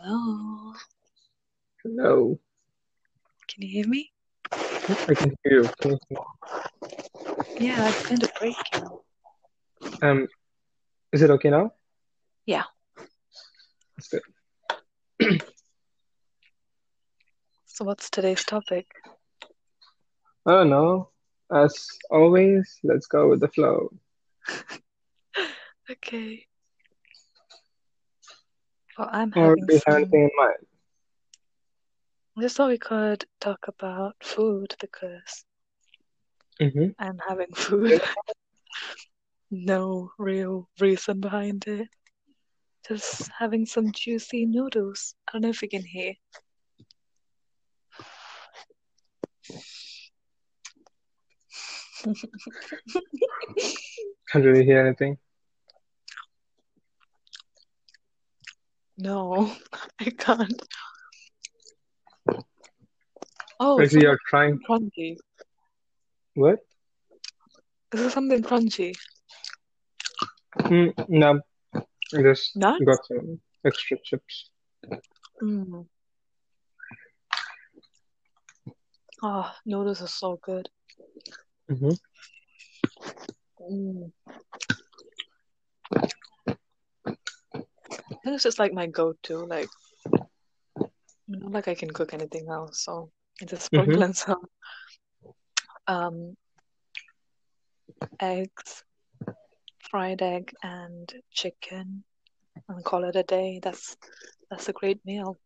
Hello. Hello. Can you hear me? I can hear you. Can you Yeah, it's kind of breaking. um, is it okay now? Yeah. That's good. So what's today's topic? I don't know. As always, let's go with the flow. Okay. Well, I'm Or having do you have some. anything in mind? I just thought we could talk about food because Mm-hmm. I'm having food. No real reason behind it. Just having some juicy noodles. I don't know if you can hear. Can't really hear anything. No, I can't. Oh, see you're trying. crunchy. What? Is it something crunchy? Mm, no, I just Nuts? got some extra chips. Mm. Oh, noodles are so good. Mm-hmm. Mm. I think it's just like my go-to. Like, not like I can cook anything else, so I just Mm-hmm. sprinkle in some um eggs, fried egg, and chicken, and call it a day. That's that's a great meal.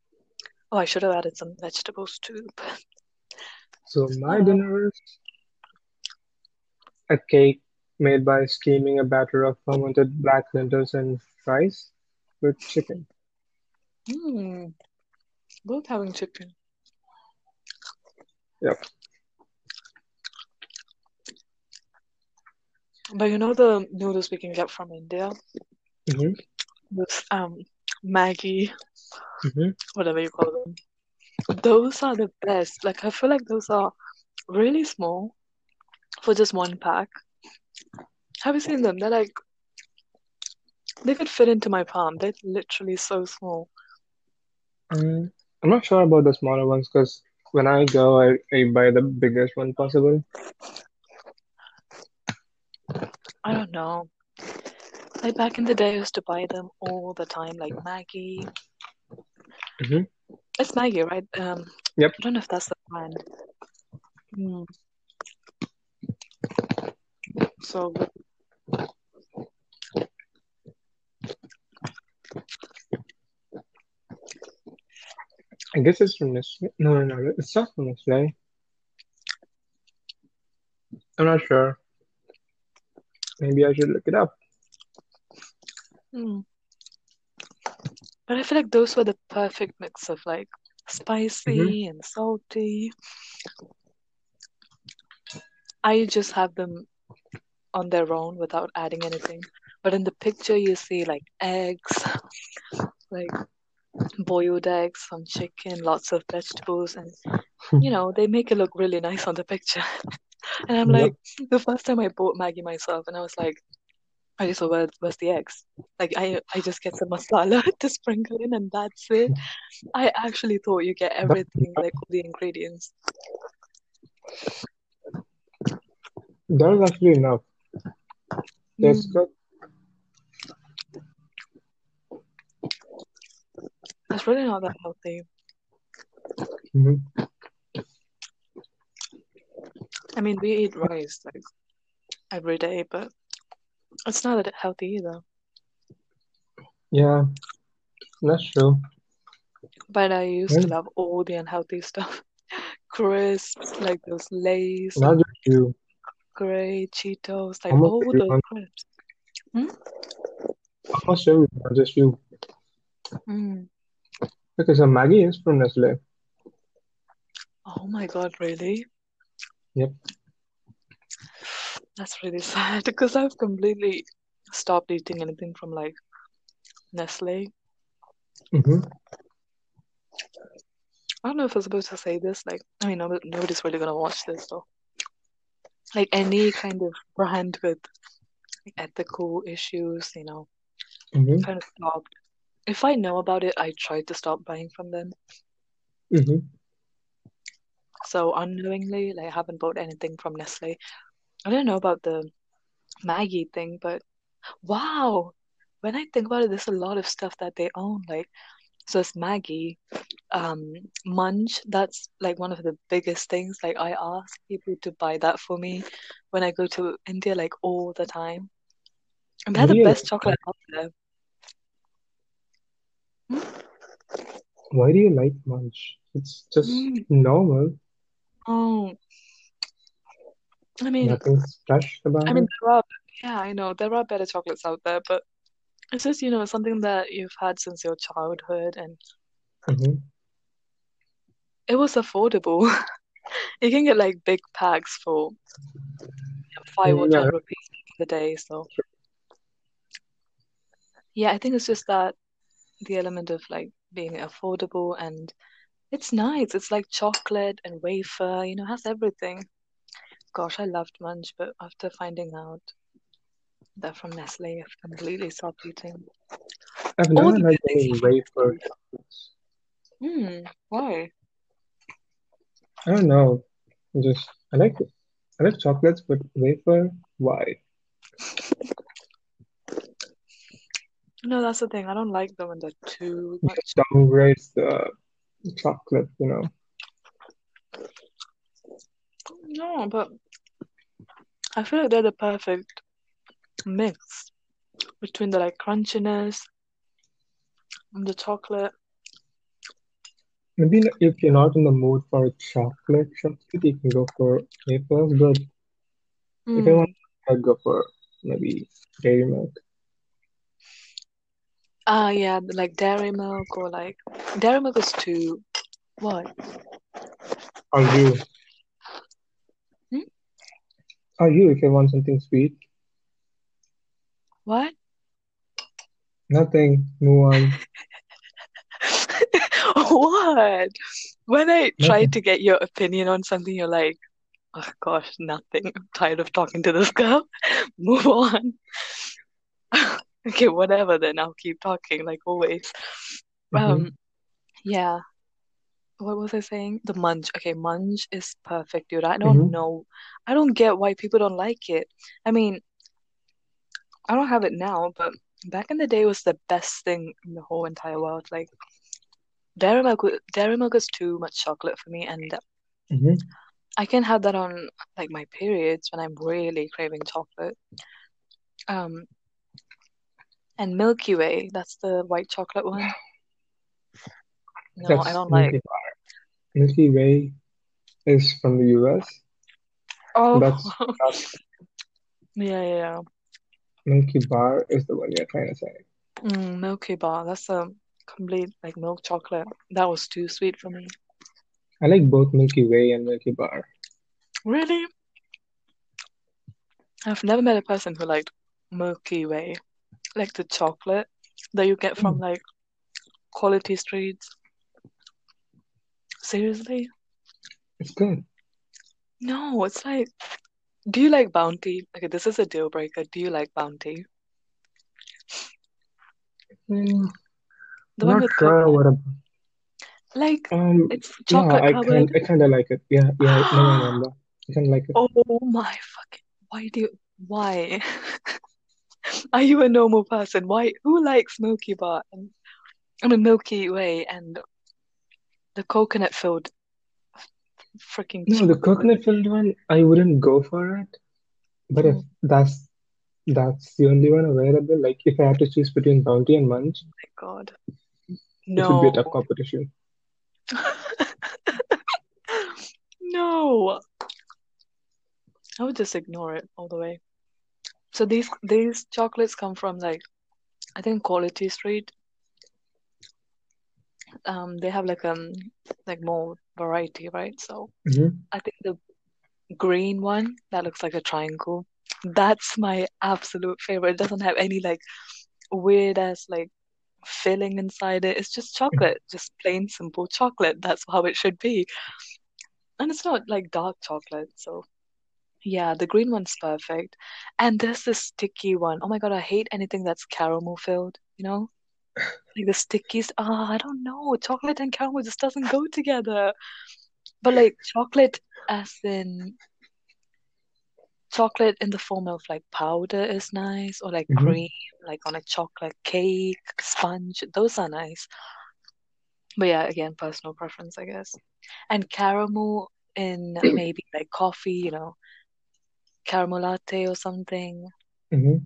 Oh, I should have added some vegetables too, but So my dinner is a cake made by steaming a batter of fermented black lentils and rice with chicken. Mm, both having chicken. Yep. But you know the noodles we can get from India? Mm-hmm. This um Maggi, Mm-hmm. whatever you call them. Those are the best. Like I feel like those are really small for just one pack. Have you seen them? They're like they could fit into my palm. They're literally so small. Um, I'm not sure about the smaller ones because when I go, I, I buy the biggest one possible. I don't know. Like back in the day, I used to buy them all the time, like Maggi. Mm-hmm. It's Maggi, right? Um, Yep. I don't know if that's the brand. Mm, so I guess it's from this. No, no, no, it's not from Nestle. I'm not sure. Maybe I should look it up. Mm. But I feel like those were the perfect mix of like Mm-hmm. spicy and salty. I just have them on their own without adding anything. But in the picture, you see like eggs, like boiled eggs, some chicken, lots of vegetables, and you know, they make it look really nice on the picture. And I'm Yep. like, the first time I bought Maggi myself, and I was like, okay, so where, where's the eggs? Like, I I just get some masala to sprinkle in, and that's it. I actually thought you get everything, like all the ingredients. that is actually enough. Tastes Mm, it's really not that healthy. Mm-hmm. I mean, we eat rice like every day, but it's not that healthy either. Yeah, that's true. But I used to love all the unhealthy stuff. Crisps, like those Lay's not just you. Gray Cheetos, like all those crisps. Hmm? Everyone, not just you. Mm. Because a Maggi is from Nestle. Oh my God, really? Yep. That's really sad because I've completely stopped eating anything from like Nestle. Mm-hmm. I don't know if I'm supposed to say this. Like, I mean, no, nobody's really gonna watch this though. Like any kind of brand with ethical issues, you know, Mm-hmm. kind of stopped if I know about it, I try to stop buying from them. hmm So unknowingly, like I haven't bought anything from Nestle. I don't know about the Maggi thing, but wow, when I think about it, there's a lot of stuff that they own. Like, so it's Maggi, um, Munch. That's like one of the biggest things. Like, I ask people to buy that for me when I go to India, like all the time. And they're the best chocolate out there. Why do you like Munch? It's just Mm. normal. Oh, I mean, Nothing special I about mean, it. there are, yeah, I know there are better chocolates out there, but it's just, you know, something that you've had since your childhood, and hmm it was affordable. You can get like big packs for five or Yeah, ten rupees a day. So yeah, I think it's just that the element of like being affordable and it's nice. It's like chocolate and wafer, you know, has everything. Gosh, I loved Munch, but after finding out that from Nestle, I've completely stopped eating. I've never liked any wafer. Hmm, why? I don't know. Just I like. I like chocolates, but wafer, why? No, that's the thing. I don't like them when they're too much. just downgrades the chocolate, you know. No, but I feel like they're the perfect mix between the like crunchiness and the chocolate. Maybe if you're not in the mood for a chocolate chocolate, you can go for wafers. But if I Mm. want, I'd go for maybe dairy milk. Ah, yeah, like dairy milk or like dairy milk is too what? Are you, Hmm? or you, if you want something sweet. What? Nothing. Move on. What? When I try to get your opinion on something, you're like, oh gosh, nothing. I'm tired of talking to this girl. Move on. Okay, whatever then. I'll keep talking like always. hmm Um, yeah. What was I saying? The munch. Okay, munch is perfect, dude. I don't hmm know. I don't get why people don't like it. I mean, I don't have it now, but back in the day it was the best thing in the whole entire world. Like dairy milk, dairy milk is too much chocolate for me, and hmm I can have that on like my periods when I'm really craving chocolate. Um, and Milky Way, that's the white chocolate one. No, I don't like. Milky. Milky Way is from the US. Oh, That's yeah, yeah, yeah. Milky Bar is the one you're trying to say. Mm, Milky Bar, that's a complete like milk chocolate. That was too sweet for me. I like both Milky Way and Milky Bar. Really? I've never met a person who liked Milky Way, like the chocolate that you get from Mm, like Quality Streets. Seriously? it's good. No, it's like, do you like Bounty? Okay, this is a deal breaker. Do you like Bounty? Mm, The one with sure coconut. what a Like, um it's chocolate yeah, I covered. kind I kind of like it. Yeah, yeah, now I remember. I kind of like it. Oh my fucking, why do you, why? Are you a normal person? Why, who likes Milky Bar and, I mean Milky Way and the coconut filled freaking No, the coconut filled one, I wouldn't go for it. But if Mm, that's that's the only one available, like if I had to choose between Bounty and Munch, my God. no, it would be a tough competition. No. I would just ignore it all the way. So these these chocolates come from like I think Quality Street. Um, they have like um like more variety, right? So hmm I think the green one that looks like a triangle, that's my absolute favorite. It doesn't have any like weird ass like filling inside it. It's just chocolate, just plain simple chocolate. That's how it should be. And it's not like dark chocolate, so yeah, the green one's perfect. And there's this sticky one. Oh my God, I hate anything that's caramel filled, you know? Like the stickies. Ah, I don't know. Chocolate and caramel just doesn't go together. But like chocolate as in chocolate in the form of like powder is nice, or like Mhm. cream, like on a chocolate cake, sponge. Those are nice. But yeah, again, personal preference, I guess. And caramel in maybe like coffee, you know, caramel latte or something. Mhm.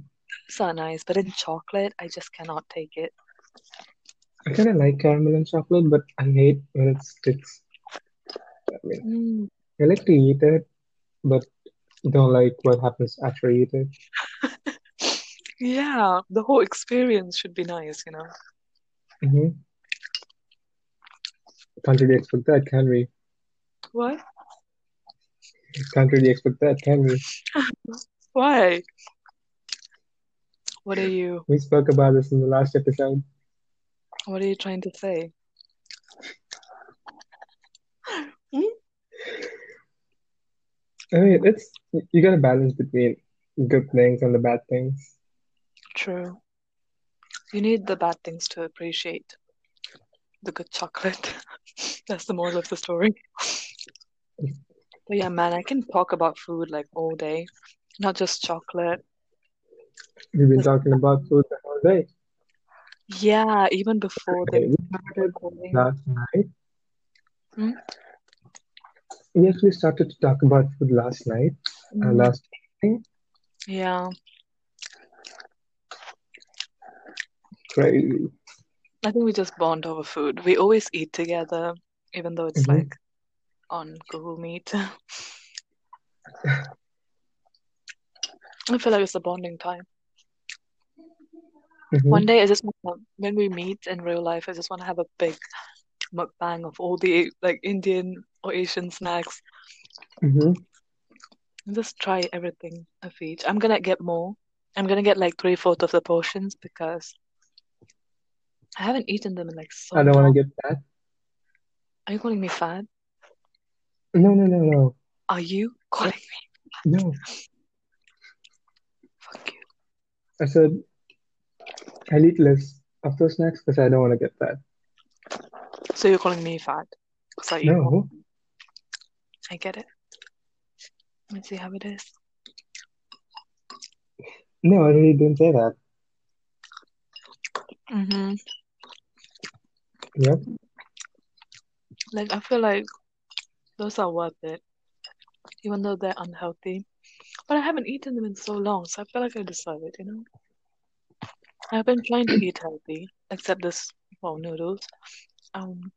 Those are nice. But in chocolate, I just cannot take it. I kind of like caramel and chocolate, but I hate when it sticks. I mean, Mm. I like to eat it, but don't like what happens after I eat it. Yeah, the whole experience should be nice, you know. Mm-hmm. Can't really expect that, can we? What? Can't really expect that, can we? Why? What are you We spoke about this in the last episode. what are you trying to say? Hmm? I mean, it's you got to balance between good things and the bad things. True. You need the bad things to appreciate the good chocolate. That's the moral of the story. But yeah, man, I can talk about food like all day, not just chocolate. We've been talking about food the whole day. Yeah, even before Okay, the we started last night. Hmm? Yes, We started to talk about food last night, uh, Mm, last evening. yeah, Crazy. I think we just bond over food. We always eat together, even though it's hmm like on Google Meet. I feel like it's a bonding time. hmm One day I just want to, when we meet in real life, I just want to have a big mukbang of all the like Indian or Asian snacks hmm just try everything of each. I'm gonna get more. I'm gonna get like three fourths of the portions because I haven't eaten them in like so I don't want to get fat. Are you calling me fat? No, no, no, no, Are you calling me? no. Fuck you. I said I'll eat less of those snacks because I don't want to get fat. So you're calling me fat because I eat more. No, I get it. Let me see how it is. no, I really didn't say that. Mm-hmm. Yep. Like I feel like those are worth it, even though they're unhealthy. But I haven't eaten them in so long, so I feel like I deserve it, you know? I've been trying to eat healthy, except this, well, noodles. Um,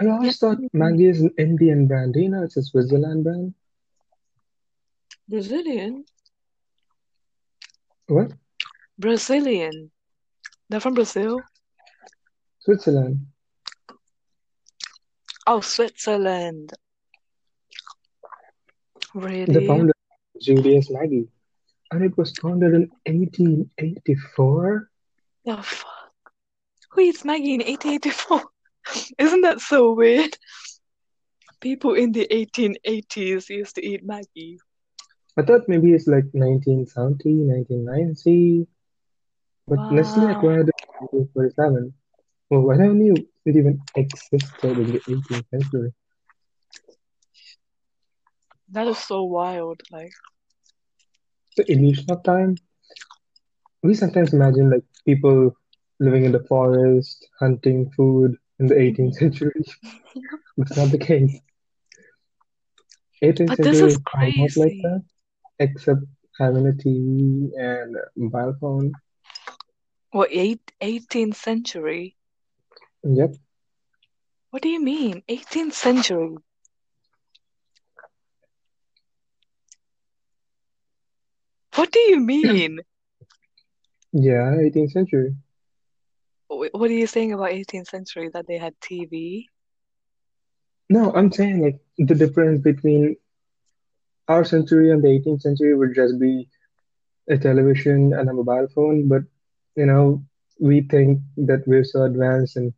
I yeah, always thought Maggi is an Indian brand. Do you know it's a Switzerland brand? Brazilian. What? Brazilian. They're from Brazil. Switzerland. Oh, Switzerland. Really? The founder, Julius Maggi, and it was founded in 1884. The fuck? Who eats Maggi in 1884? Isn't that so weird? People in the 1880s used to eat Maggi. I thought maybe it's like 1970, 1990, but Nestle Wow. acquired it in 1947. Well, I never knew it even existed in the 18th century. That is so wild. Like, The illusion of time. We sometimes imagine like people living in the forest, hunting food in the 18th mm-hmm. century. That's not the case. 18th but this century is is almost like that, except having a TV and a mobile phone. What, eight, 18th century? Yep. What do you mean? 18th century? What do you mean? Yeah, 18th century. What are you saying about 18th century? That they had TV? No, I'm saying like the difference between our century and the 18th century would just be a television and a mobile phone, but you know, we think that we're so advanced and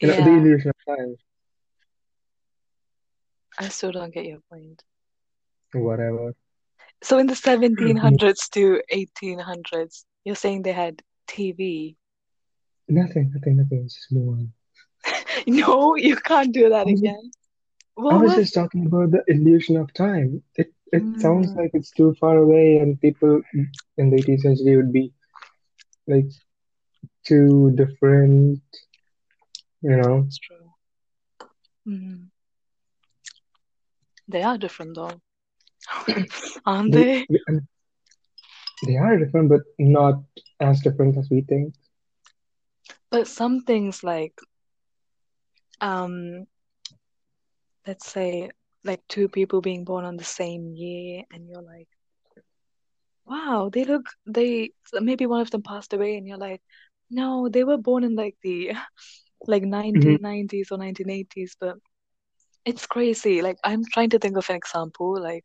you know, the Yeah, illusion of time. I still don't get your point. Whatever. So in the 1700s to 1800s, you're saying they had TV? Nothing, nothing, nothing. Just move on. No, you can't do that I again. I What was was? just talking about the illusion of time. It it sounds Mm, like it's too far away, and people in the 18th century would be like too different, you know. it's true. Mm, they are different though, aren't They, they? they are different, but not as different as we think. But some things like um, let's say like two people being born on the same year, and you're like, wow, they look they maybe one of them passed away, and you're like, no, they were born in like the like hmm 1990s or 1980s, but it's crazy. Like I'm trying to think of an example. Like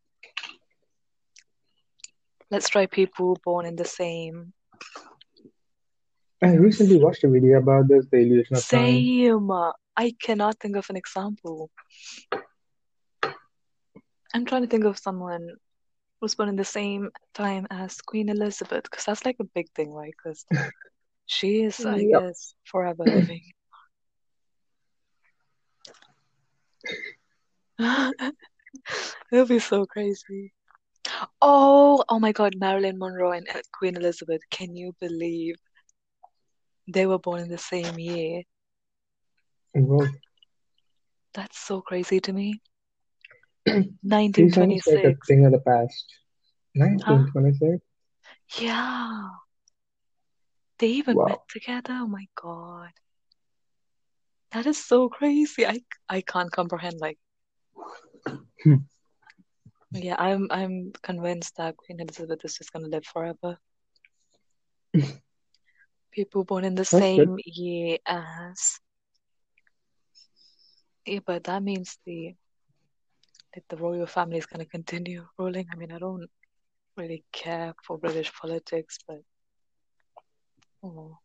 let's try people born in the same. I recently watched a video about this, the illusion of time. same. I cannot think of an example. I'm trying to think of someone who's born in the same time as Queen Elizabeth, because that's like a big thing, right? Because she is, I Yep. guess, forever living. It'll be so crazy. Oh, oh my God, Marilyn Monroe and Queen Elizabeth. Can you believe they were born in the same year? Well, That's so crazy to me. she sounds like a 1926. thing of the past. Huh? 1926? Yeah. They even met together. Oh my God. That is so crazy. I I can't comprehend. Like, Hmm. yeah, I'm I'm convinced that Queen Elizabeth is just gonna live forever. People born in the That's good. same year as yeah, but that means the the royal family is gonna continue ruling. I mean, I don't really care for British politics, but oh,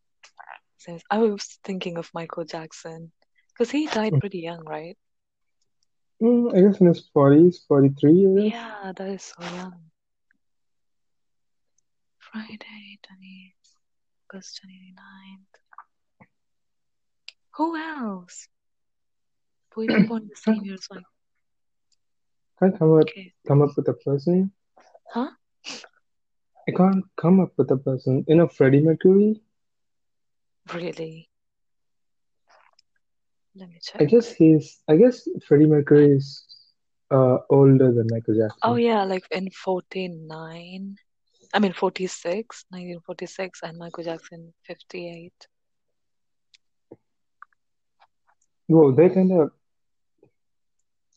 I was thinking of Michael Jackson because he died pretty young, right? Mm, I guess in his 40s, 43 years. Yeah, that is so young. Friday, 20, August 29th. Who else? People born the same year as like, Can't come up okay. come up with a person. Huh? I can't come up with a person. You know, Freddie Mercury. Really? Let me check. I guess he's. I guess Freddie Mercury is uh older than Michael Jackson. Oh yeah, like in 49. I mean 46, 1946, and Michael Jackson 58. Well, they kind of.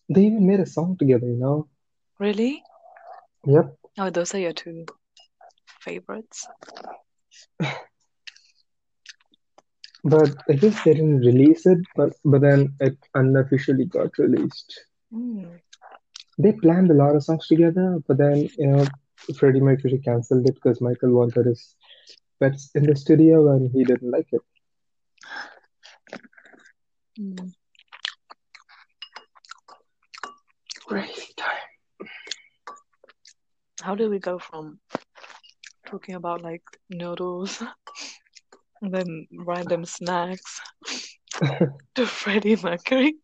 They even made a song together. You know. Really? Yep. Oh, those are your two favorites. But I guess they didn't release it. But but then it unofficially got released. Mm. They planned a lot of songs together, but then you know Freddie Mercury canceled it because Michael wanted his pets in the studio and he didn't like it. Mm. Crazy time. How did we go from talking about like noodles and then random snacks to Freddie Mercury?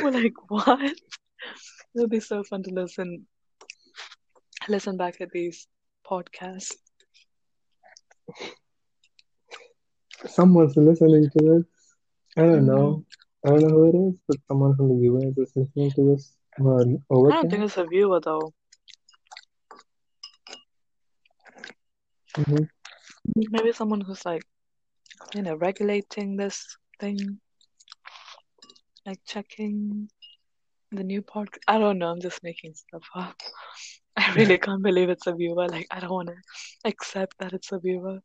We're like, what? It'll be so fun to listen listen back at these podcasts. Someone's listening to this. I don't Mm. know. I don't know who it is, but someone from the US is listening to this on I don't think it's a viewer though. hmm Maybe someone who's like, you know, regulating this thing, like checking the new podcast. I don't know. I'm just making stuff up. I really can't believe it's a viewer. Like, I don't want to accept that it's a viewer.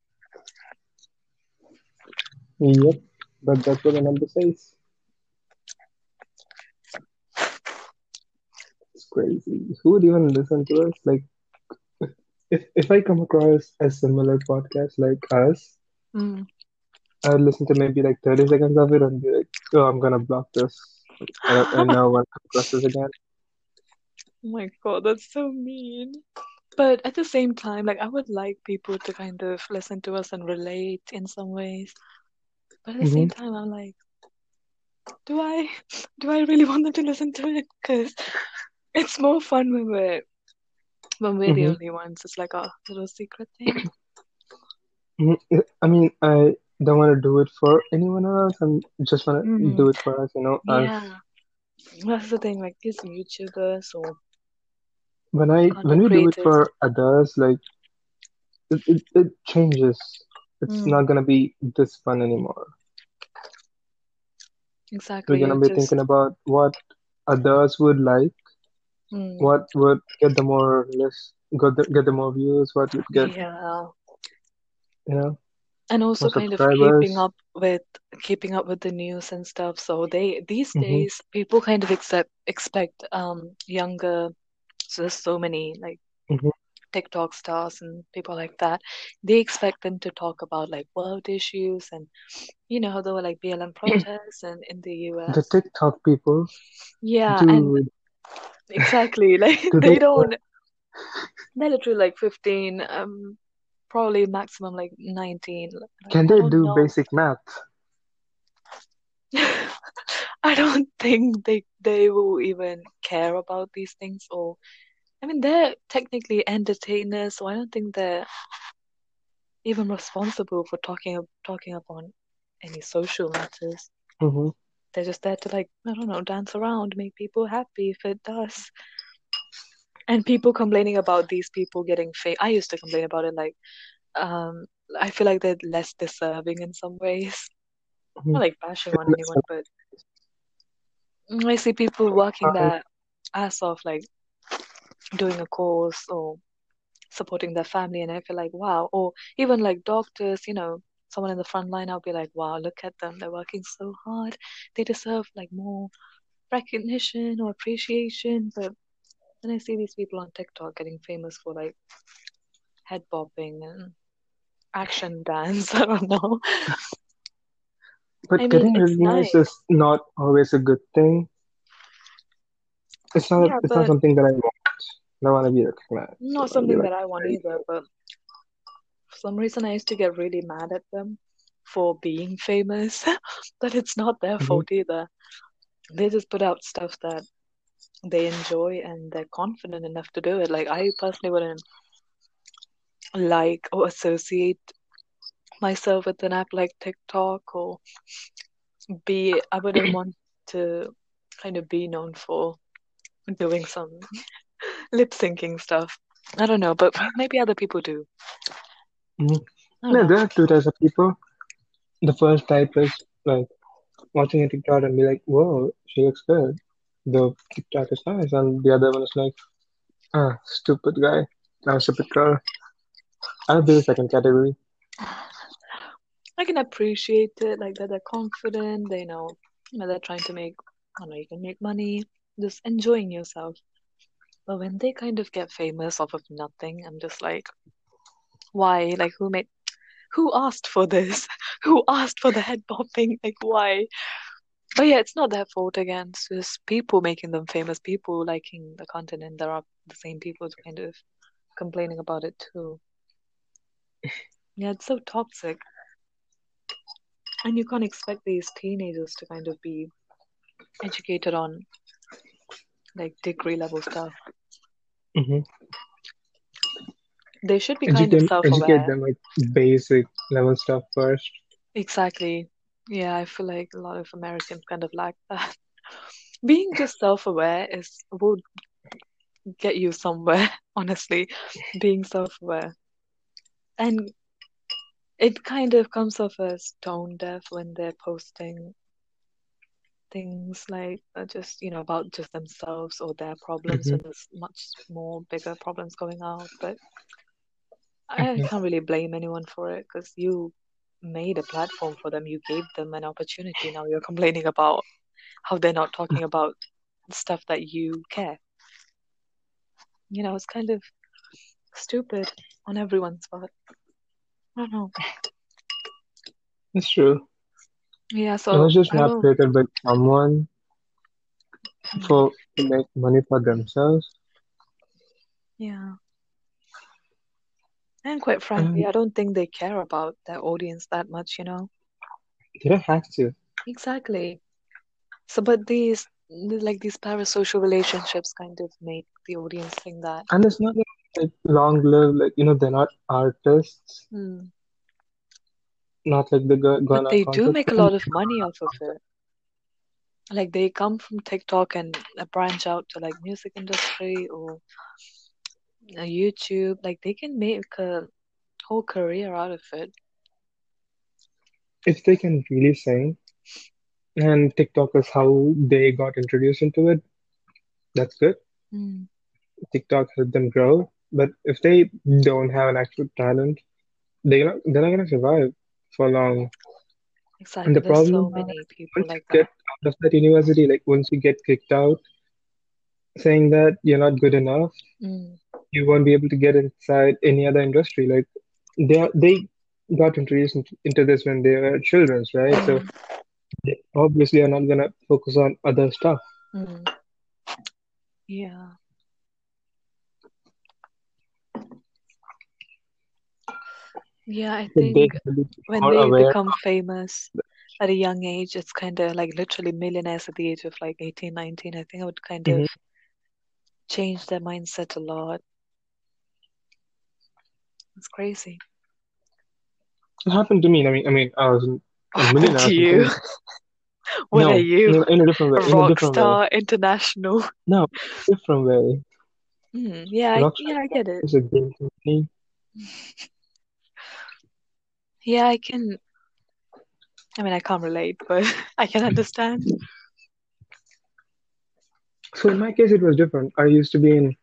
Yep, but that's what the number says. It's crazy. Who would even listen to us? Like, if if I come across a similar podcast like us, Mm. I would listen to maybe like 30 seconds of it and be like, oh, I'm gonna block this. I don't, I never want to come across this again. Oh my God, that's so mean. But at the same time, like I would like people to kind of listen to us and relate in some ways. But at the hmm same time, I'm like, do I do I really want them to listen to it? Because it's more fun when we're when we're the hmm only ones. It's like a little secret thing. I mean, I don't want to do it for anyone else. I just want to Mm, do it for us, you know. Yeah, that's the thing. Like these YouTubers or when I when we do it for others, like it, it, it changes. It's Mm, not gonna be this fun anymore. Exactly. We're gonna be thinking about what others would like, mm, what would get the more less, get the, get the more views, what would get, yeah. you know, and also kind of keeping up with keeping up with the news and stuff. So they these hmm days people kind of accept expect um younger so there's so many like hmm TikTok stars and people like that. They expect them to talk about like world issues and you know how there were like BLM protests and in the US. The TikTok people, Yeah, and exactly like they don't they're literally like 15 um probably maximum like 19 like can they don't know basic math? I don't think they they will even care about these things or I mean they're technically entertainers, so I don't think they're even responsible for talking up talking up on any social matters. hmm They're just there to like, I don't know, dance around, make people happy if it does. And people complaining about these people getting fame. I used to complain about it like, um, I feel like they're less deserving in some ways. hmm Not like bashing on anyone, but I see people working I, their ass off, like doing a course or supporting their family, and I feel like, wow. Or even like doctors, you know, someone in the front line, I'll be like, wow, look at them. They're working so hard. They deserve like more recognition or appreciation. But then I see these people on TikTok getting famous for like head bopping and action dance. I don't know. I but mean, getting recognized nice. is not always a good thing. It's not. Yeah, It's not something that I want. I want to be recognized. I not want to be something like that I want either. But some reason, I used to get really mad at them for being famous. But it's not their hmm fault either. They just put out stuff that they enjoy and they're confident enough to do it. Like I personally wouldn't like or associate myself with an app like TikTok or be I wouldn't want to kind of be known for doing some lip syncing stuff. I don't know, but maybe other people do. Hmm Yeah, know. there are two types of people. The first type is like watching a TikTok and be like, "Whoa, she looks good." The TikTok is nice, and the other one is like, "Ah, stupid guy, ah, stupid girl." I'll be the second category. I can appreciate it, like that they're confident, they know, you know, they're trying to make, I don't know, you can make money, just enjoying yourself. But when they kind of get famous off of nothing, I'm just like, why? Like, who made, who asked for this? Who asked for the head bopping? Like, why? But yeah, it's not their fault again. It's just people making them famous, people liking the content, and there are the same people kind of complaining about it too. Yeah, it's so toxic. And you can't expect these teenagers to kind of be educated on like degree level stuff. hmm They should be kind of Educate, educate them like basic level stuff first. Exactly. Yeah, I feel like a lot of Americans kind of lack that. Being just self-aware is will get you somewhere, honestly. Being self-aware. And it kind of comes off as tone deaf when they're posting things like uh, just, you know, about just themselves or their problems hmm when there's much more bigger problems going on But I hmm can't really blame anyone for it because you made a platform for them, you gave them an opportunity. Now you're complaining about how they're not talking about stuff that you care. You know, it's kind of stupid on everyone's part. I don't know. It's true. Yeah, so I was just not created by someone mm, for to make money for themselves. Yeah. And quite frankly, And I don't think they care about their audience that much, you know? They don't have to. Exactly. So, but these like these parasocial relationships kind of make the audience think that. And it's not like, like long live, like, you know, they're not artists, Hmm. not like the go, But they do make a lot of money off of it. Like they come from TikTok and branch out to like music industry or uh, YouTube. Like they can make a whole career out of it. If they can really sing, and TikTok is how they got introduced into it, that's good. Mm, TikTok helped them grow. But if they don't have an actual talent, they're not, they're not gonna survive for long. And exactly. the There's so problem many is, people once you like get out of that university, like once you get kicked out, saying that you're not good enough, Mm, you won't be able to get inside any other industry. Like they are, they got introduced into, this when they were children, right? So mm, they obviously are not gonna focus on other stuff. mm. Yeah. Yeah, I they think be when they aware. become famous at a young age, it's kind of like literally millionaires at the age of like 18, 19. I think it would kind of Mhm. change their mindset a lot. It's crazy. It happened to me. I mean, I mean, I was a Happened millionaire to you? What are you? in, in a different A way. In a rock different way. international? No, different way. Hmm, yeah, I, yeah, I get it. it. is a game company. Yeah, I can. I mean, I can't relate, but I can understand. So in my case, it was different. I used to be in,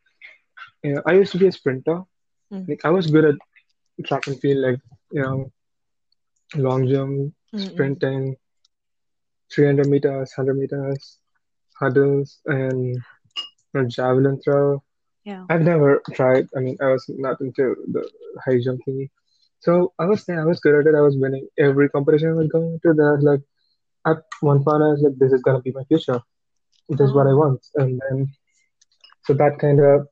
you know, I used to be a sprinter. Mm, Like I was good at track and field, like you know, long jump, mm, sprinting, 300 meters, 100 meters, hurdles, and you know, javelin throw. Yeah. I've never tried. I mean, I was not into the high jump thingy. So I was there. I was good at it. I was winning every competition I was going to. Then I was like, at one point, I was like, this is gonna be my future. This is what I Oh. want. And then, so that kind of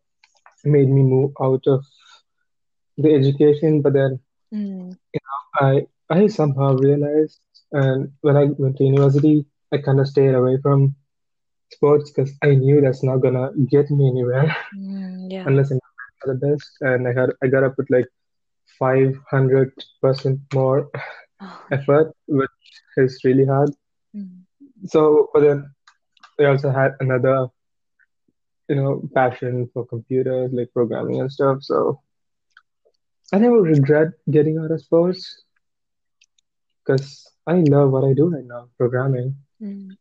made me move out of the education. But then Mm, I I somehow realized, and when I went to university, I kind of stayed away from sports because I knew that's not gonna get me anywhere mm, yeah. unless I'm the best. And I had I gotta put like 500% more Oh, effort, which is really hard. mm, So, but then I also had another, you know, passion for computers, like programming and stuff. So I never regret getting out of sports because I love what I do right now, programming. mm.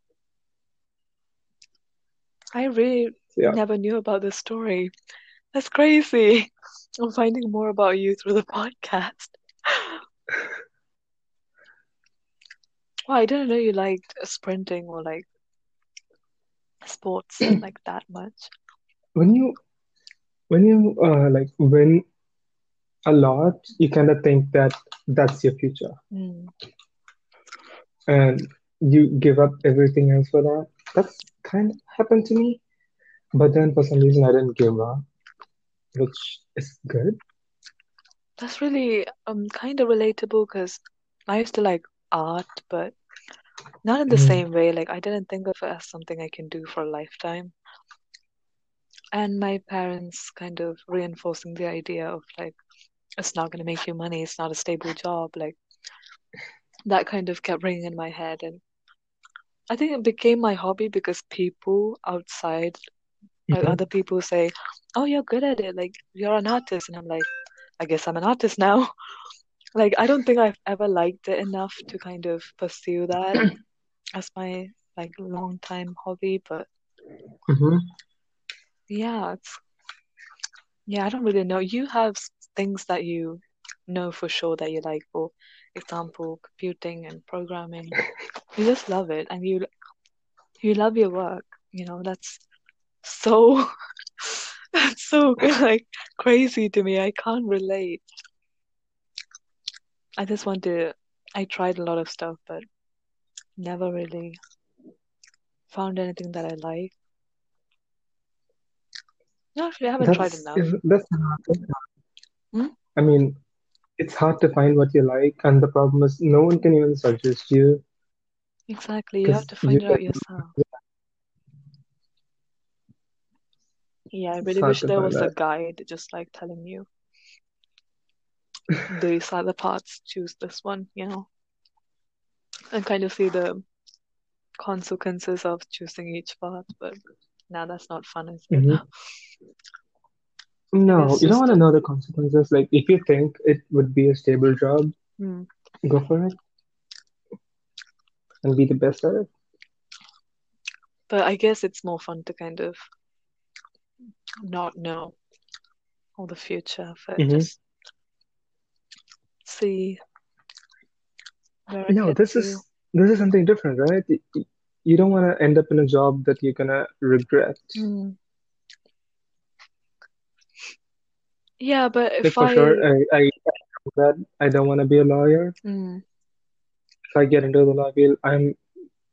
I really yeah, never knew about this story. That's crazy. I'm finding more about you through the podcast. Well, I didn't know you liked sprinting or like sports like that much. when you when you uh, like win a lot, you kind of think that that's your future, Mm, and you give up everything else for that. That's kind of happened to me, but then for some reason I didn't give up, which is good. that's really um kind of relatable because I used to like art, but not in the Mm. same way. Like I didn't think of it as something I can do for a lifetime. And my parents kind of reinforcing the idea of like it's not going to make you money, it's not a stable job. Like that kind of kept ringing in my head. And I think it became my hobby because people outside, like Mhm. other people say, Oh, you're good at it. Like you're an artist. And I'm like, I guess I'm an artist now. Like I don't think I've ever liked it enough to kind of pursue that as my like long time hobby. But Mhm. yeah, it's yeah, I don't really know. You have things that you know for sure that you like, for example, computing and programming. You just love it and you you love your work. You know, that's so that's so like crazy to me. I can't relate. I just want to I tried a lot of stuff but never really found anything that I like. No, actually I haven't tried That's enough. is that's the hard thing. Hmm? I mean, it's hard to find what you like, and the problem is no one can even suggest you Exactly. You have to you find it out yourself. Yeah, I really wish there was a guide just like telling you these are the paths, choose this one, you know, and kind of see the consequences of choosing each path. But now that's not fun, is it? No, it's you don't just want to know the consequences. Like, if you think it would be a stable job, hmm. go for it and be the best at it. But I guess it's more fun to kind of not know all the future of it, hmm just see where it No, gets this you. is this is something different, right? Y- y- You don't want to end up in a job that you're gonna regret. Hmm. Yeah, but Like if for sure, I, I I that I don't want to be a lawyer. hmm. If I get into the law field, I'm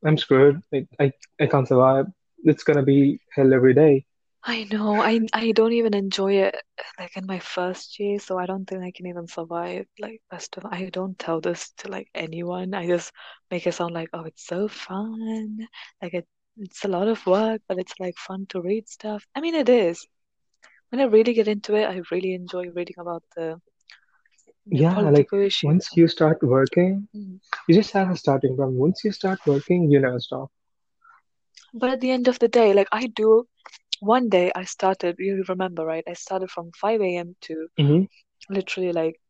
I'm screwed. Like I I can't survive. It's gonna be hell every day. I know, I I don't even enjoy it like in my first year, so I don't think I can even survive like best of I don't tell this to like anyone. I just make it sound like, oh, it's so fun. Like it it's a lot of work, but it's like fun to read stuff. I mean, it is. When I really get into it, I really enjoy reading about the the Yeah, like political issues. once you start working, Mm. you just have a starting point. Once you start working, you never stop. But at the end of the day, like I do, one day I started, you remember, right? I started from 5 a.m. to hmm literally like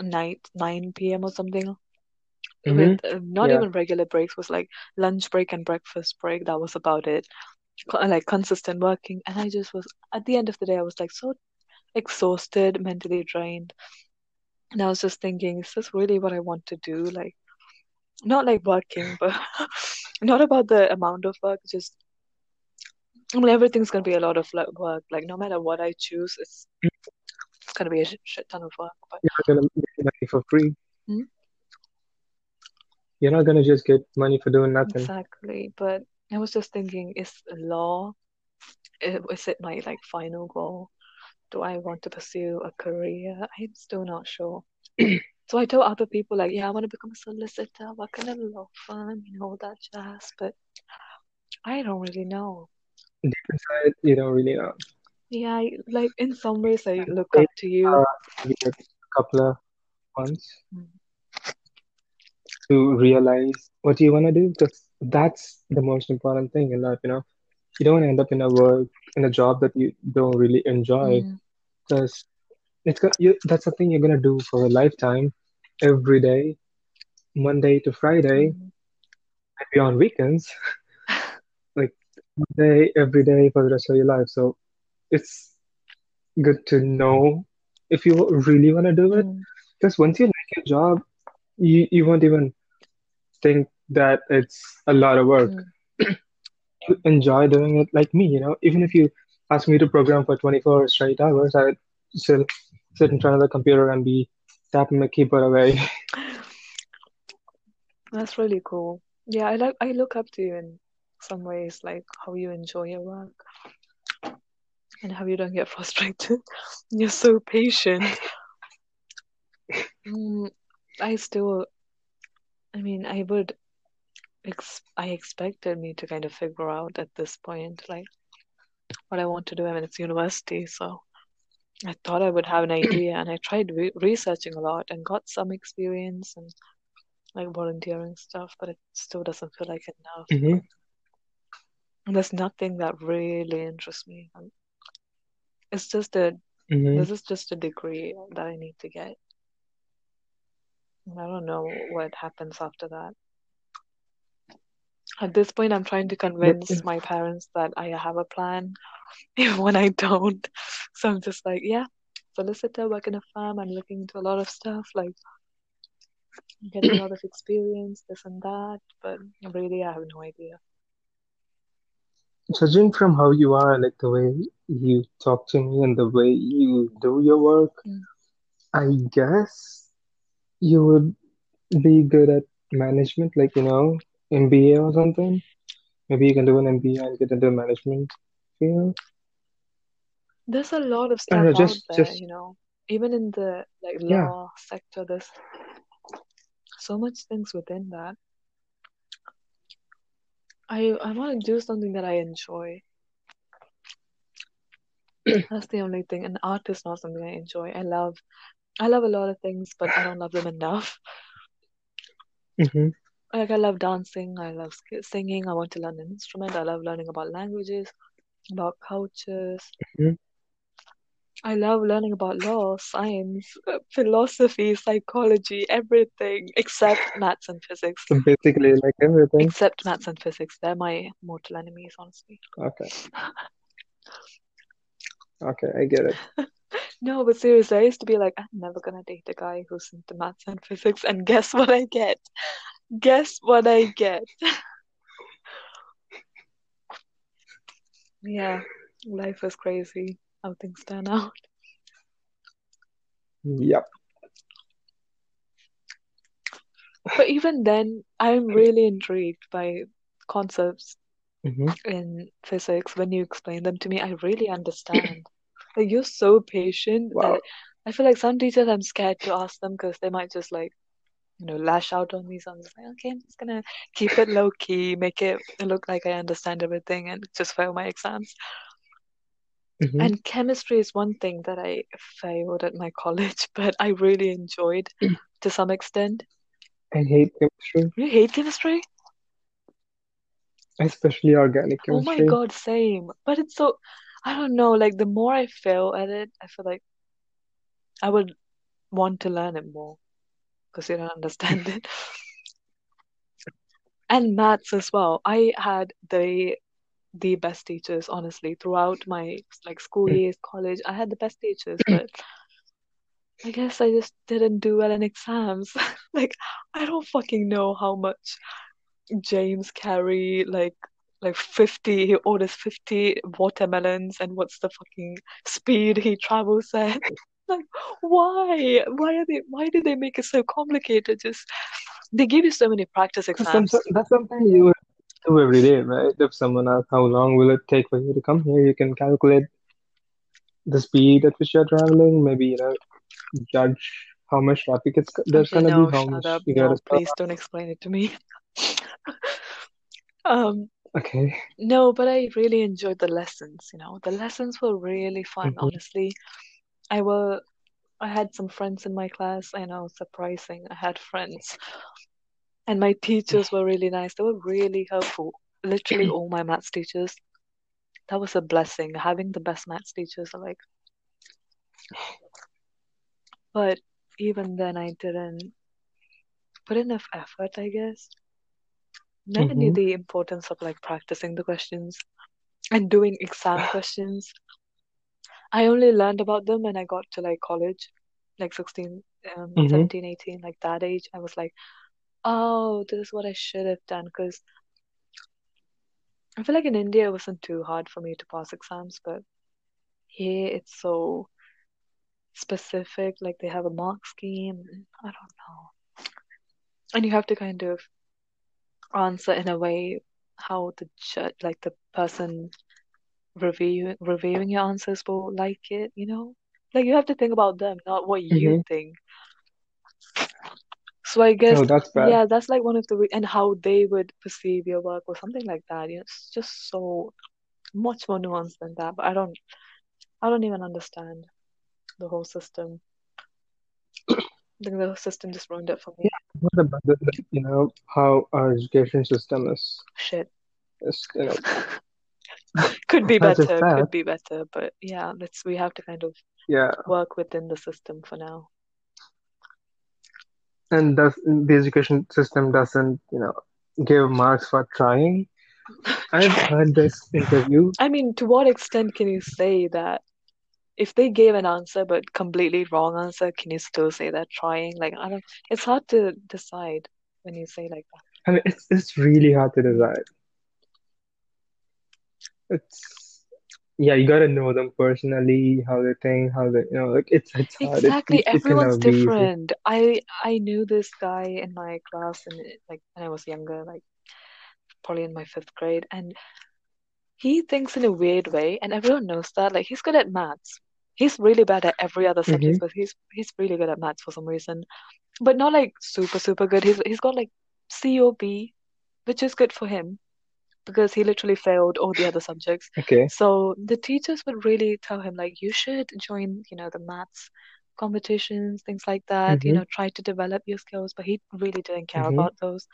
night 9 p.m. or something with hmm uh, not Yeah. even regular breaks was like lunch break and breakfast break that was about it like consistent working and I just was at the end of the day I was like so exhausted mentally drained and I was just thinking is this really what I want to do like not like working but not about the amount of work just I mean everything's gonna be a lot of work like no matter what I choose it's it's gonna be a shit ton of work but You're not gonna get money for free. Hmm? You're not gonna just get money for doing nothing. exactly but I was just thinking is law is it my like final goal do I want to pursue a career? I'm still not sure. So I told other people like, yeah, I want to become a solicitor, work in a law firm, you know, all that jazz. But I don't really know. Deep inside, you don't really know. Yeah, I, like in some ways I look up to you. uh, a couple of months Mm. to realize what you want to do because that's the most important thing in life. You know, you don't end up in a work in a job that you don't really enjoy because it's got you. That's something you're gonna do for a lifetime, every day, Monday to Friday, mm, maybe on weekends, like day every day for the rest of your life. So it's good to know if you really want to do it. mm, Because once you like your job, you, you won't even think that it's a lot of work. mm. You enjoy doing it like me, you know. Even if you ask me to program for 24 straight hours, I'd still sit in front of the computer and be tapping my keyboard away. That's really cool. Yeah, I like I look up to you in some ways, like how you enjoy your work and how you don't get frustrated. You're so patient. Mm, I still, I mean, I would ex I expected me to kind of figure out at this point, like what I want to do. I mean, it's university, so I thought I would have an idea, and I tried re researching a lot and got some experience and like volunteering stuff, but it still doesn't feel like enough. hmm And there's nothing that really interests me. Um, It's just a hmm this is just a degree that I need to get. I don't know what happens after that. At this point, I'm trying to convince my parents that I have a plan, even when I don't. So I'm just like, yeah, solicitor, work in a firm. I'm looking into a lot of stuff, like getting a lot of experience, this and that. But really, I have no idea. judging from how you are, like the way you talk to me and the way you do your work, Mm. I guess you would be good at management, like, you know, MBA or something. Maybe you can do an MBA and get into management field. There's a lot of stuff know, out just there, just you know. Even in the like yeah. law sector, there's so much things within that. I I want to do something that I enjoy. That's the only thing. And art is not something I enjoy. I love I love a lot of things, but I don't love them enough. hmm Like I love dancing, I love singing, I want to learn an instrument, I love learning about languages, about cultures. Mhm. I love learning about law, science, philosophy, psychology, everything except maths and physics. So basically, like everything. Except maths and physics. They're my mortal enemies, honestly. Okay. Okay, I get it. No, but seriously, I used to be like, I'm never gonna date a guy who's into maths and physics, and guess what I get? Guess what I get? Yeah, life is crazy how things turn out. Yep. But even then, I'm really intrigued by concepts hmm in physics. When you explain them to me, I really understand. Like you're so patient Wow. that I feel like some teachers I'm scared to ask them because they might just like, you know, lash out on me. So I'm just like, okay, I'm just gonna keep it low key, make it look like I understand everything, and just fail my exams. hmm And chemistry is one thing that I failed at my college, but I really enjoyed to some extent. I hate chemistry, You hate chemistry? especially organic chemistry. Oh my. God, same. But it's so, I don't know, like the more I fail at it, I feel like I would want to learn it more because you don't understand it. And maths as well. I had the the best teachers, honestly, throughout my like school hmm. years, college. I had the best teachers, but I guess I just didn't do well in exams. Like I don't fucking know how much James carry like like 50 he orders 50 watermelons and what's the fucking speed he travels at like why? Why are they why did they make it so complicated? Just they give you so many practice exams. that's something you do every day, right? If someone asks how long will it take for you to come here, you can calculate the speed at which you're traveling, maybe, you know, judge how much traffic it's there's okay gonna be, how much up. you gotta no stop. please don't explain it to me. Um Okay. no but I really enjoyed the lessons you know. The lessons were really fun hmm honestly I were I had some friends in my class I know surprising I had friends And my teachers were really nice. They were really helpful. Literally all my maths teachers. That was a blessing. Having the best maths teachers are like, but even then I didn't put enough effort, I guess. Never knew hmm the importance of like practicing the questions and doing exam questions. I only learned about them when I got to like college, like 16, um, hmm 17, 18, like that age. I was like, oh, this is what I should have done. Because I feel like in India it wasn't too hard for me to pass exams, but here it's so specific, like they have a mark scheme. I don't know. And you have to kind of answer in a way how the judge, like the person review reviewing your answers will like it, you know? Like you have to think about them, not what you hmm think. So I guess, Oh, that's bad. yeah, that's like one of the re and how they would perceive your work or something like that. You know, it's just so much more nuanced than that. But I don't, I don't even understand the whole system. I think the whole system just ruined it for me. Yeah, what about the, you know, how our education system is, Shit. is, you know, Could be better, could be better, but yeah, let's we have to kind of yeah, work within the system for now. and does the education system doesn't, you know, give marks for trying. I've heard this interview. I mean, to what extent can you say that if they gave an answer but completely wrong answer, can you still say that trying? Like, I don't, it's hard to decide when you say like that. I mean, it's it's really hard to decide. It's yeah, you gotta know them personally, how they think, how they, you know, like it's it's hard. Exactly, it, it can everyone's never be easy. different. I I knew this guy in my class and like when I was younger, like probably in my fifth grade, and he thinks in a weird way, and everyone knows that. Like he's good at maths. He's really bad at every other subject, hmm but he's he's really good at maths for some reason. But not like super super good. He's he's got like COB, which is good for him. Because he literally failed all the other subjects. Okay. So the teachers would really tell him like you should join, you know, the maths competitions, things like that, you Mm-hmm. know, try to develop your skills, but he really didn't care Mm-hmm. about those.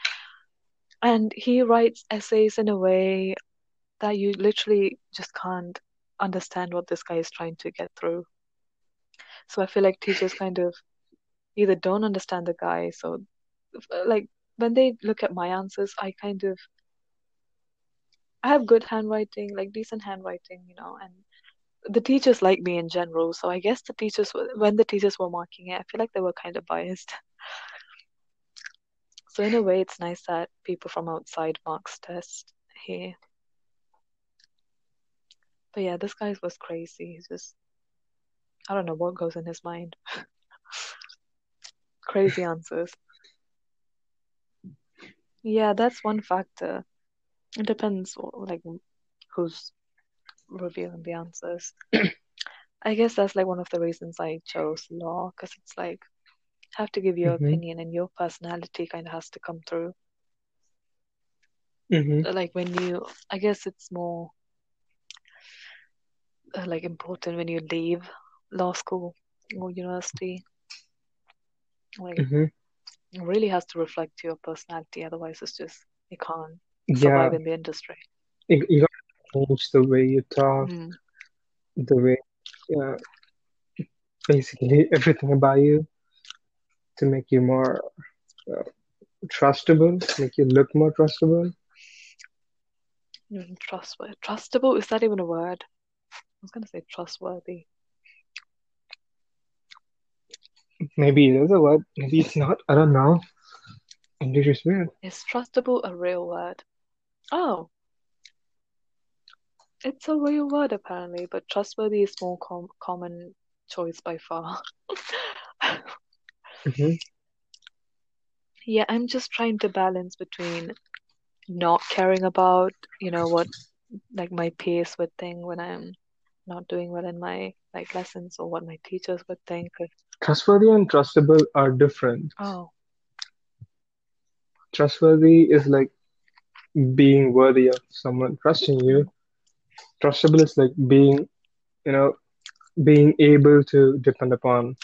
And he writes essays in a way that you literally just can't understand what this guy is trying to get through. So I feel like teachers kind of either don't understand the guy, so like when they look at my answers, I kind of I have good handwriting, like decent handwriting, you know, and the teachers like me in general. So I guess the teachers, when the teachers were marking it, I feel like they were kind of biased. So in a way, it's nice that people from outside marks test here. But yeah, this guy was crazy. He's just, I don't know what goes in his mind. Crazy answers. Yeah, that's one factor. It depends, like, who's revealing the answers. I guess that's like one of the reasons I chose law, because it's like, have to give your Mm-hmm. opinion and your personality kind of has to come through. Mm-hmm. Like when you, I guess it's more uh, like important when you leave law school or university. Like Mm-hmm. it really has to reflect your personality, otherwise it's just you can't Yeah. survive in the industry. You, you gotta change the way you talk, Mm. the way, yeah, basically everything about you to make you more uh, trustable, make you look more trustable. Mm, Trustworthy. Trustable, is that even a word? I was gonna say trustworthy. Maybe it is a word, maybe it's not. I don't know. English is weird. Is trustable a real word? Oh, it's a real word apparently, but trustworthy is more com common choice by far. hmm Yeah, I'm just trying to balance between not caring about, you know, what like my peers would think when I'm not doing well in my like lessons or what my teachers would think. Trustworthy and trustable are different. oh, Trustworthy is like being worthy of someone trusting you. Trustable is like being, you know, being able to depend upon.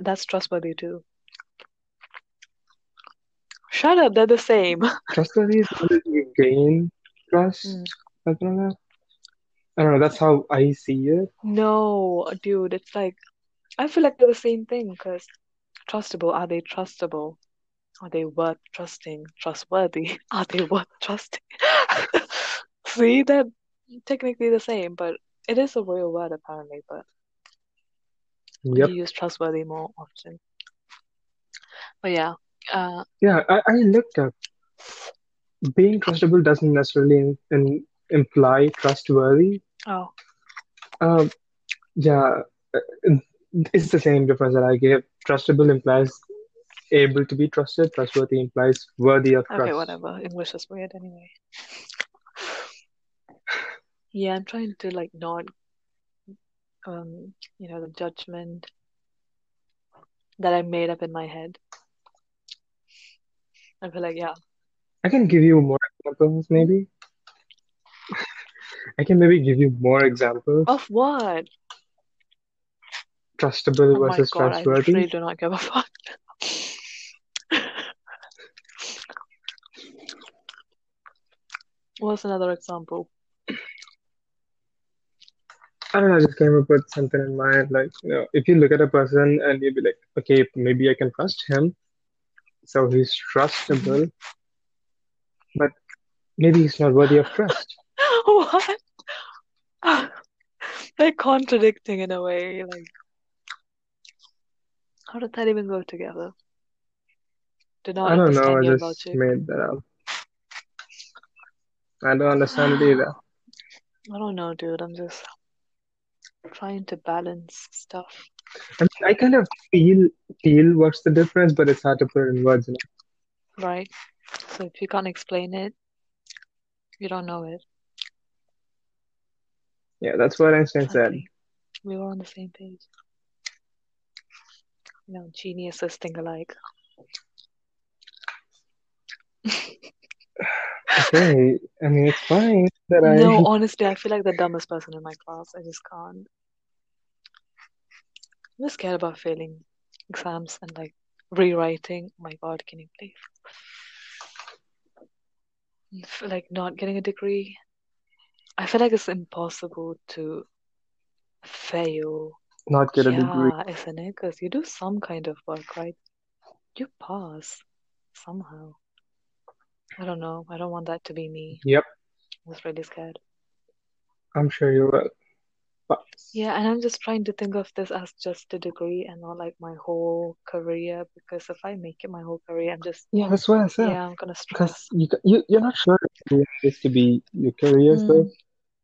that's trustworthy too. Shut up, they're the same. Trustworthy is when you gain trust, Mm. something like that. I don't know, that's how I see it. No, dude, it's like I feel like they're the same thing because trustable, are they trustable? Are they worth trusting? Trustworthy? Are they worth trusting? See, they're technically the same, but it is a real word apparently, but Yep. you use trustworthy more often. But yeah, uh, Yeah, I, I looked up. Being trustable doesn't necessarily in, in, imply trustworthy. oh, Um, yeah, uh, it's the same difference that I gave. Trustable implies able to be trusted. Trustworthy implies worthy of trust. okay, whatever. English is weird anyway. Yeah, I'm trying to like not, um, you know, the judgment that I made up in my head. I feel like, yeah, I can give you more examples, maybe. I can maybe give you more examples. of what? Trustable Oh versus God, I literally trustworthy. do not give a fuck. What's another example? I don't know, I just came up with something in mind. Like, you know, if you look at a person and you'd be like, okay, maybe I can trust him. So he's trustable, but maybe he's not worthy of trust. What? They're contradicting in a way. Like, how did that even go together? Do not I don't know, I just made that up. I don't understand it either. I don't know, dude. I'm just trying to balance stuff. I mean, I kind of feel feel what's the difference, but it's hard to put it in words, you know. Right? So if you can't explain it, you don't know it. Yeah, that's what Einstein said. We were on the same page. You know, geniuses think alike. Okay, I mean it's fine that No, honestly, I feel like the dumbest person in my class. I just can't. I'm just scared about failing exams and like rewriting. Oh my God, can you believe? F- Like not getting a degree. I feel like it's impossible to fail. not get a degree. Yeah, isn't it? Because you do some kind of work, right? You pass somehow. I don't know. I don't want that to be me. Yep, I was really scared. I'm sure you will. But Yeah, and I'm just trying to think of this as just a degree and not like my whole career because if I make it my whole career, I'm just, yeah, that's what I said. yeah, I'm gonna Because stress. you you you're not sure if you want this to be your career, so Mm,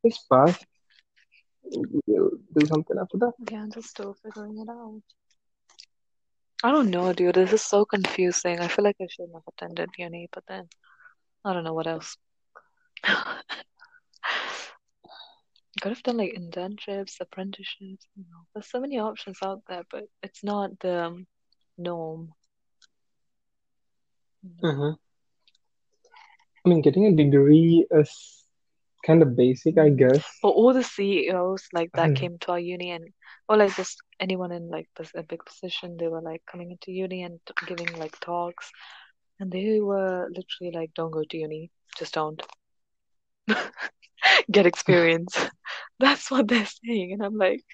just pass. You'll do something after that. yeah, I'm just still figuring it out. I don't know, dude. This is so confusing. I feel like I shouldn't have attended uni, but then I don't know what else. Could have done like internships, apprenticeships, you know. There's so many options out there, but it's not the um, norm. you know. hmm I mean, getting a degree is kind of basic, I guess. But all the CEOs like that And came to our uni and or like just anyone in like this a big position, they were like coming into uni and giving like talks, and they were literally like, "Don't go to uni, just don't get experience." That's what they're saying, and I'm like,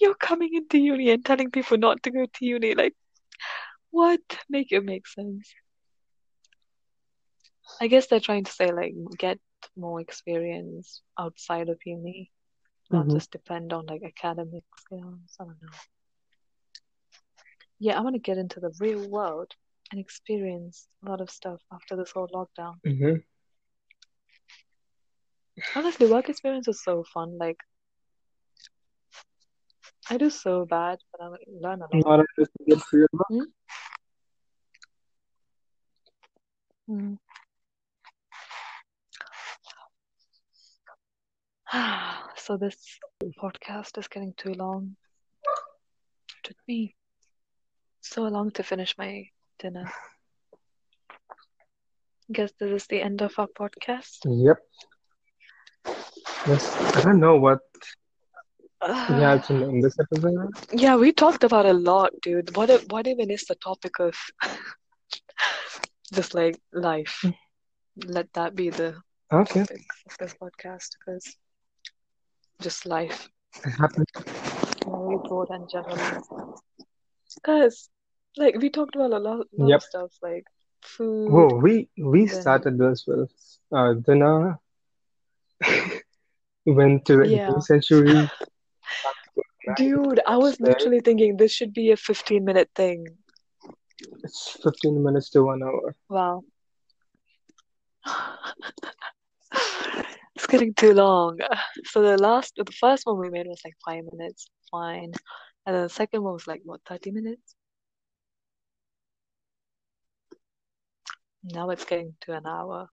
"You're coming into uni and telling people not to go to uni, like what? Make it make sense." I guess they're trying to say like get more experience outside of uni, not Mhm. just depend on like academic skills. I don't know. Yeah, I want to get into the real world and experience a lot of stuff after this whole lockdown. Mhm. Honestly, work experience is so fun. Like I do so bad, but I learn a lot. Not just to get real work. Hmm? Mm. So this podcast is getting too long. It took me so long to finish my dinner. Guess this is the end of our podcast. Yep. Yes. I don't know what we have to name this episode. Yeah, we talked about a lot, dude. What if, what even is the topic of just like life? Hmm. Let that be the Okay. topic of this podcast because just life. It happened. Very broad and general. Because like we talked about a lot, lot Yep. of stuff like food. Whoa, we we started this with uh, dinner. Went to the yeah. 18th century. Dude, I was literally thinking this should be a 15 minute thing. It's 15 minutes to one hour. Wow. It's getting too long. So the last, the first one we made was like five minutes, fine. And then the second one was like, what, 30 minutes? Now it's getting to an hour.